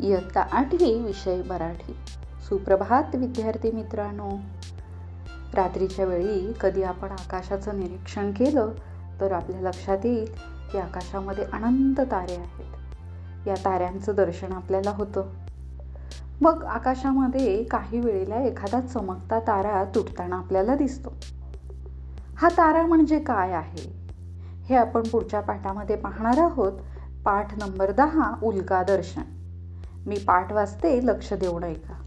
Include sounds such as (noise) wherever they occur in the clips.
इयत्ता आठवी विषय मराठी. सुप्रभात विद्यार्थी मित्रांनो. रात्रीच्या वेळी कधी आपण आकाशाचं निरीक्षण केलं तर आपल्या लक्षात येईल की आकाशामध्ये अनंत तारे आहेत. या ताऱ्यांचं दर्शन आपल्याला होतं. मग आकाशामध्ये काही वेळेला एखादा चमकता तारा तुटताना आपल्याला दिसतो. हा तारा म्हणजे काय आहे? हे आपण पुढच्या पाठामध्ये पाहणार आहोत. पाठ नंबर दहा उल्का दर्शन. मी पाठ वाचते लक्ष देऊन ऐका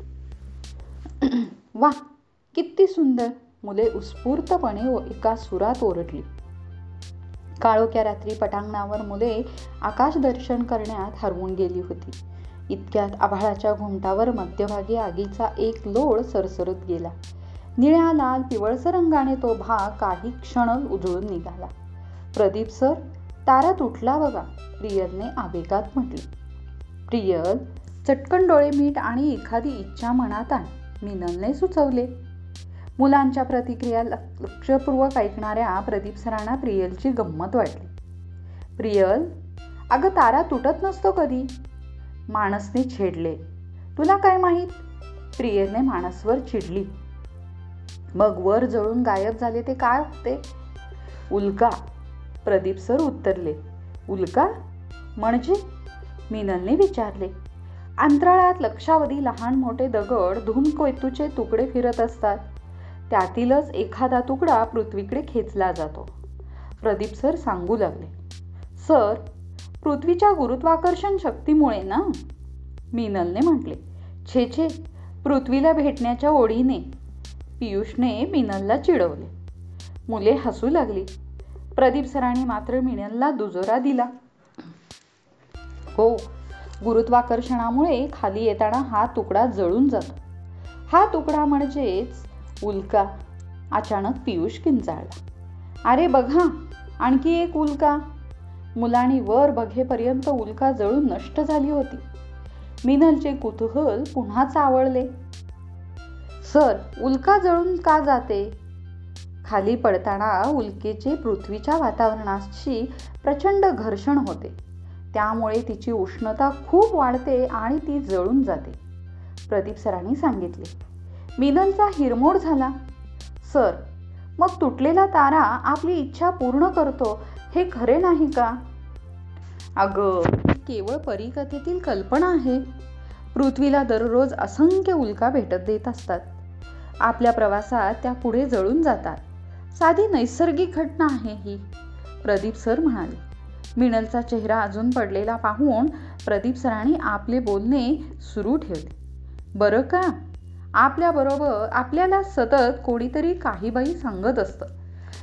वा किती सुंदर. मुले उत्स्फूर्तपणे एका सुरात ओरडली. काळोख्या रात्री पटांगणावर मुले आकाश दर्शन करण्यात हरवून गेली होती. इतक्यात आभाळाच्या घुमटावर मध्यभागी आगीचा एक लोळ सरसरत गेला. निळ्या लाल पिवळसर रंगाने तो भाग काही क्षण उजळून निघाला. प्रदीप सर तारा तुटला बघा प्रियलने आवेगात म्हटले. प्रियल चटकन डोळे मीठ आणि एखादी इच्छा मनात आण. मिनलने सुचवले. मुलांच्या प्रतिक्रिया लक्षपूर्वक ऐकणाऱ्या प्रदीप सरांना प्रियलची गंमत वाटली. प्रियल अगं तारा तुटत नसतो कधी? माणसने छेडले. तुला काय माहीत? प्रियलने माणसवर चिडली. मग वर जळून गायब झाले ते काय होते? उल्का. प्रदीप सर उत्तरले. उल्का? म्हणजे? मिनलने विचारले. अंतराळात लक्षावधी लहान मोठे दगड धूमकेतूचे तुकडे फिरत असतात. त्यातीलच एखादा तुकडा पृथ्वीकडे खेचला जातो. प्रदीप सर सांगू लागले. सर पृथ्वीच्या गुरुत्वाकर्षण शक्तीमुळे ना? मिनलने म्हटले. छे छे पृथ्वीला भेटण्याच्या ओढीने. पियुषने मिनलला चिडवले. मुले हसू लागली. प्रदीप सरांनी मात्र मिनलला दुजोरा दिला. हो गुरुत्वाकर्षणामुळे खाली येताना हा तुकडा जळून जातो. हा तुकडा म्हणजेच उल्का. अचानक पियुष किंचाळला अरे बघा आणखी एक उल्का. मुलांनी वर बघेपर्यंत उल्का जळून नष्ट झाली होती. मिनलचे कुतूहल पुन्हा चावळले. सर उल्का जळून का जाते? खाली पडताना उल्केचे पृथ्वीच्या वातावरणाशी प्रचंड घर्षण होते. त्यामुळे तिची उष्णता खूप वाढते आणि ती जळून जाते. प्रदीप सरांनी सांगितले. मिनलचा हिरमोड झाला. सर मग तुटलेला तारा आपली इच्छा पूर्ण करतो हे खरे नाही का? अगं केवळ परिकथेतील कल्पना आहे. पृथ्वीला दररोज असंख्य उल्का भेटत देत असतात. आपल्या प्रवासात त्या पुढे जळून जातात. साधी नैसर्गिक घटना आहे ही प्रदीप सर म्हणाले. मिनलचा चेहरा अजून पडलेला पाहून प्रदीप सरांनी आपले बोलणे सुरू ठेवले. बरं का? आपल्याबरोबर आपल्याला सतत कोणीतरी काही बाई सांगत असतं.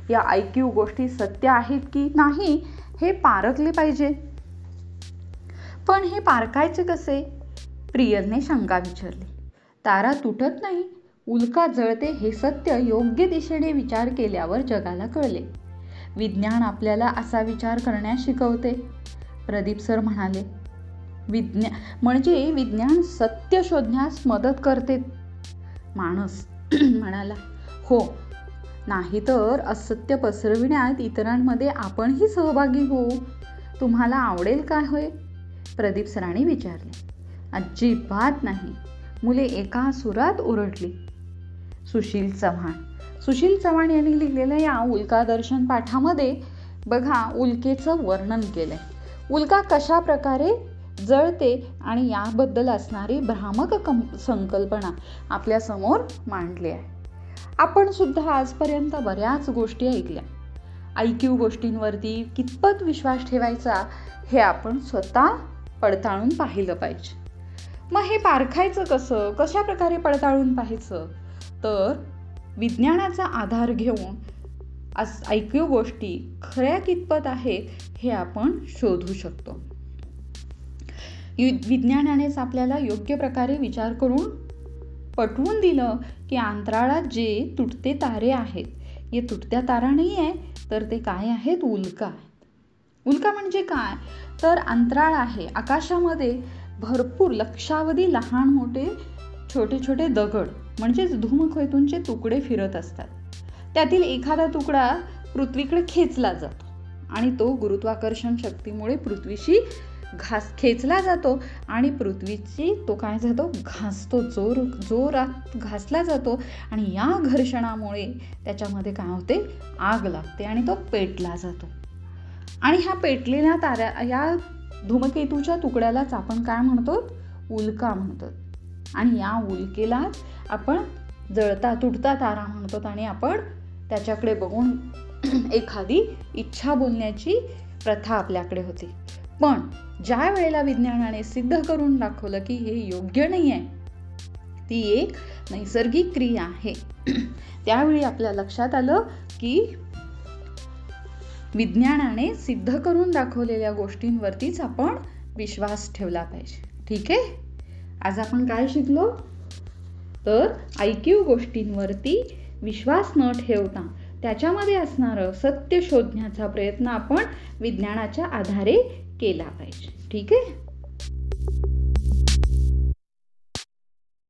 या ऐकीव गोष्टी सत्य आहेत की नाही हे पारखले पाहिजे. पण हे पारखायचे कसे? प्रियलने शंका विचारली. तारा तुटत नाही. उल्का जळते हे सत्य योग्य दिशेने विचार केल्यावर जगाला कळले. विज्ञान आपल्याला असा विचार करण्यास शिकवते. प्रदीप सर म्हणाले विज्ञान म्हणजे विज्ञान सत्य शोधण्यास मदत करते. माणूस (clears throat) म्हणाला हो नाहीतर असत्य पसरविण्यात इतरांमध्ये आपणही सहभागी होऊ. तुम्हाला आवडेल काय होय प्रदीप सरांनी विचारले अजिबात नाही. मुले एका सुरात ओरडली. सुशील चव्हाण सुशील चव्हाण यांनी लिहिलेल्या या उल्का दर्शन पाठामध्ये बघा उल्केचं वर्णन केलंय. उल्का कशा प्रकारे जळते आणि याबद्दल असणारी भ्रामक कं संकल्पना आपल्यासमोर मांडली आहे. आपण सुद्धा आजपर्यंत बऱ्याच गोष्टी ऐकल्या. ऐक्यू गोष्टींवरती कितपत विश्वास ठेवायचा हे आपण स्वतः पडताळून पाहिलं पाहिजे. मग हे पारखायचं कसं? कशा प्रकारे पडताळून पाहायचं? तर विज्ञानाचा आधार घेऊन अस ऐकीव गोष्टी खऱ्या कितपत आहेत हे आपण शोधू शकतो. विज्ञानानेच आपल्याला योग्य प्रकारे विचार करून पटवून दिलं की अंतराळात जे तुटते तारे आहेत हे तुटत्या तारा नाही आहे तर ते काय आहेत? उल्का. आहेत उल्का म्हणजे काय? तर अंतराळ आहे. आकाशामध्ये भरपूर लक्षावधी लहान मोठे छोटे छोटे दगड. म्हणजेच धूमकेतूंचे तुकडे फिरत असतात. त्यातील एखादा तुकडा पृथ्वीकडे खेचला जातो आणि तो गुरुत्वाकर्षण शक्तीमुळे पृथ्वीशी घास खेचला जातो आणि पृथ्वीची तो काय जातो? घासतो जोर जोरात घासला जातो आणि या घर्षणामुळे त्याच्यामध्ये काय होते? आग लागते आणि तो पेटला जातो. आणि ह्या पेटलेल्या ताऱ्या या धूमकेतूच्या तुकड्यालाच आपण काय म्हणतो? उल्का म्हणतो. आणि या उल्केलाच आपण जळता तुटता तारा म्हणतो आणि आपण त्याच्याकडे बघून (clears throat) एखादी इच्छा बोलण्याची प्रथा आपल्याकडे होती. पण ज्या वेळेला विज्ञानाने सिद्ध करून दाखवलं की हे योग्य नाही आहे ती एक नैसर्गिक क्रिया आहे. (clears throat) त्यावेळी आपल्या लक्षात आलं की विज्ञानाने सिद्ध करून दाखवलेल्या गोष्टींवरतीच आपण विश्वास ठेवला पाहिजे. ठीक आहे? आज आपण काय शिकलो? तर ऐकीव गोष्टींवरती विश्वास न ठेवता त्याच्यामध्ये असणारं सत्य शोधण्याचा प्रयत्न आपण विज्ञानाच्या आधारे केला पाहिजे. ठीक आहे?